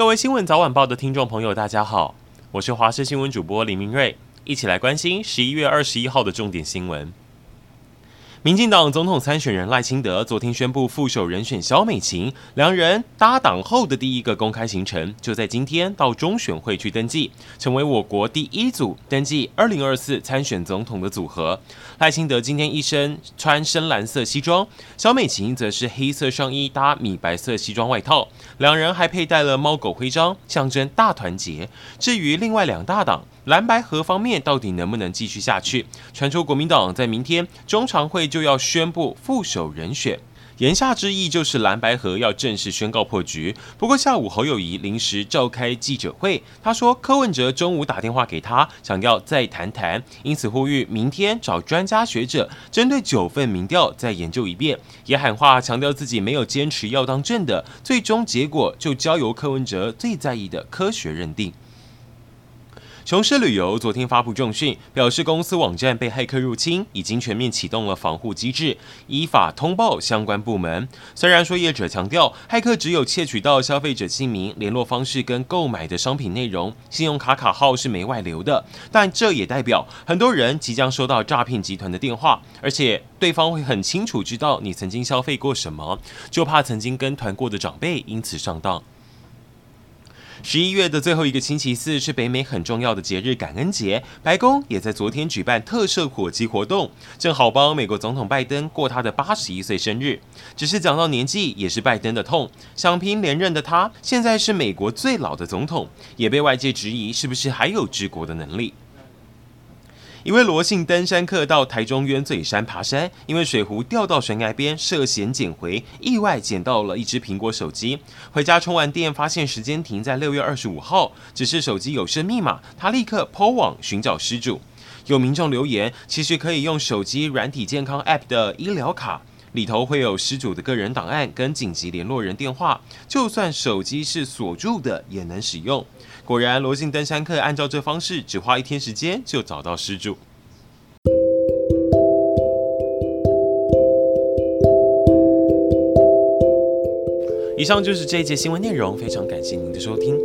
各位新闻早晚报的听众朋友，大家好，我是华视新闻主播李明瑞，一起来关心十一月二十一号的重点新闻。民进党总统参选人赖清德昨天宣布副手人选萧美琴，两人搭档后的第一个公开行程就在今天到中选会去登记，成为我国第一组登记二零二四参选总统的组合。赖清德今天一身穿深蓝色西装，萧美琴则是黑色上衣搭米白色西装外套，两人还佩戴了猫狗徽章，象征大团结。至于另外两大党，蓝白合方面到底能不能继续下去？传出国民党在明天中常会就要宣布副手人选，言下之意就是蓝白合要正式宣告破局。不过下午侯友谊临时召开记者会，他说柯文哲中午打电话给他，想要再谈谈，因此呼吁明天找专家学者针对九份民调再研究一遍，也喊话强调自己没有坚持要当政的，最终结果就交由柯文哲最在意的科学认定。琼斯旅游昨天发布重讯，表示公司网站被骇客入侵，已经全面启动了防护机制，依法通报相关部门。虽然说业者强调，骇客只有窃取到消费者姓名、联络方式跟购买的商品内容，信用卡卡号是没外流的，但这也代表很多人即将收到诈骗集团的电话，而且对方会很清楚知道你曾经消费过什么，就怕曾经跟团过的长辈因此上当。十一月的最后一个星期四是北美很重要的节日——感恩节。白宫也在昨天举办特赦火鸡活动，正好帮美国总统拜登过他的八十一岁生日。只是讲到年纪，也是拜登的痛。想凭连任的他，现在是美国最老的总统，也被外界质疑是不是还有治国的能力。一位罗姓登山客到台中鸢嘴山爬山，因为水壶掉到悬崖边，涉嫌捡回，意外捡到了一只苹果手机。回家充完电，发现时间停在六月二十五号，只是手机有设密码，他立刻抛网寻找失主。有民众留言，其实可以用手机软体健康 App 的医疗卡，里头会有失主的个人档案跟紧急联络人电话，就算手机是锁住的也能使用。果然，罗姓登山客按照这方式，只花一天时间就找到失主。以上就是这一节新闻内容，非常感谢您的收听。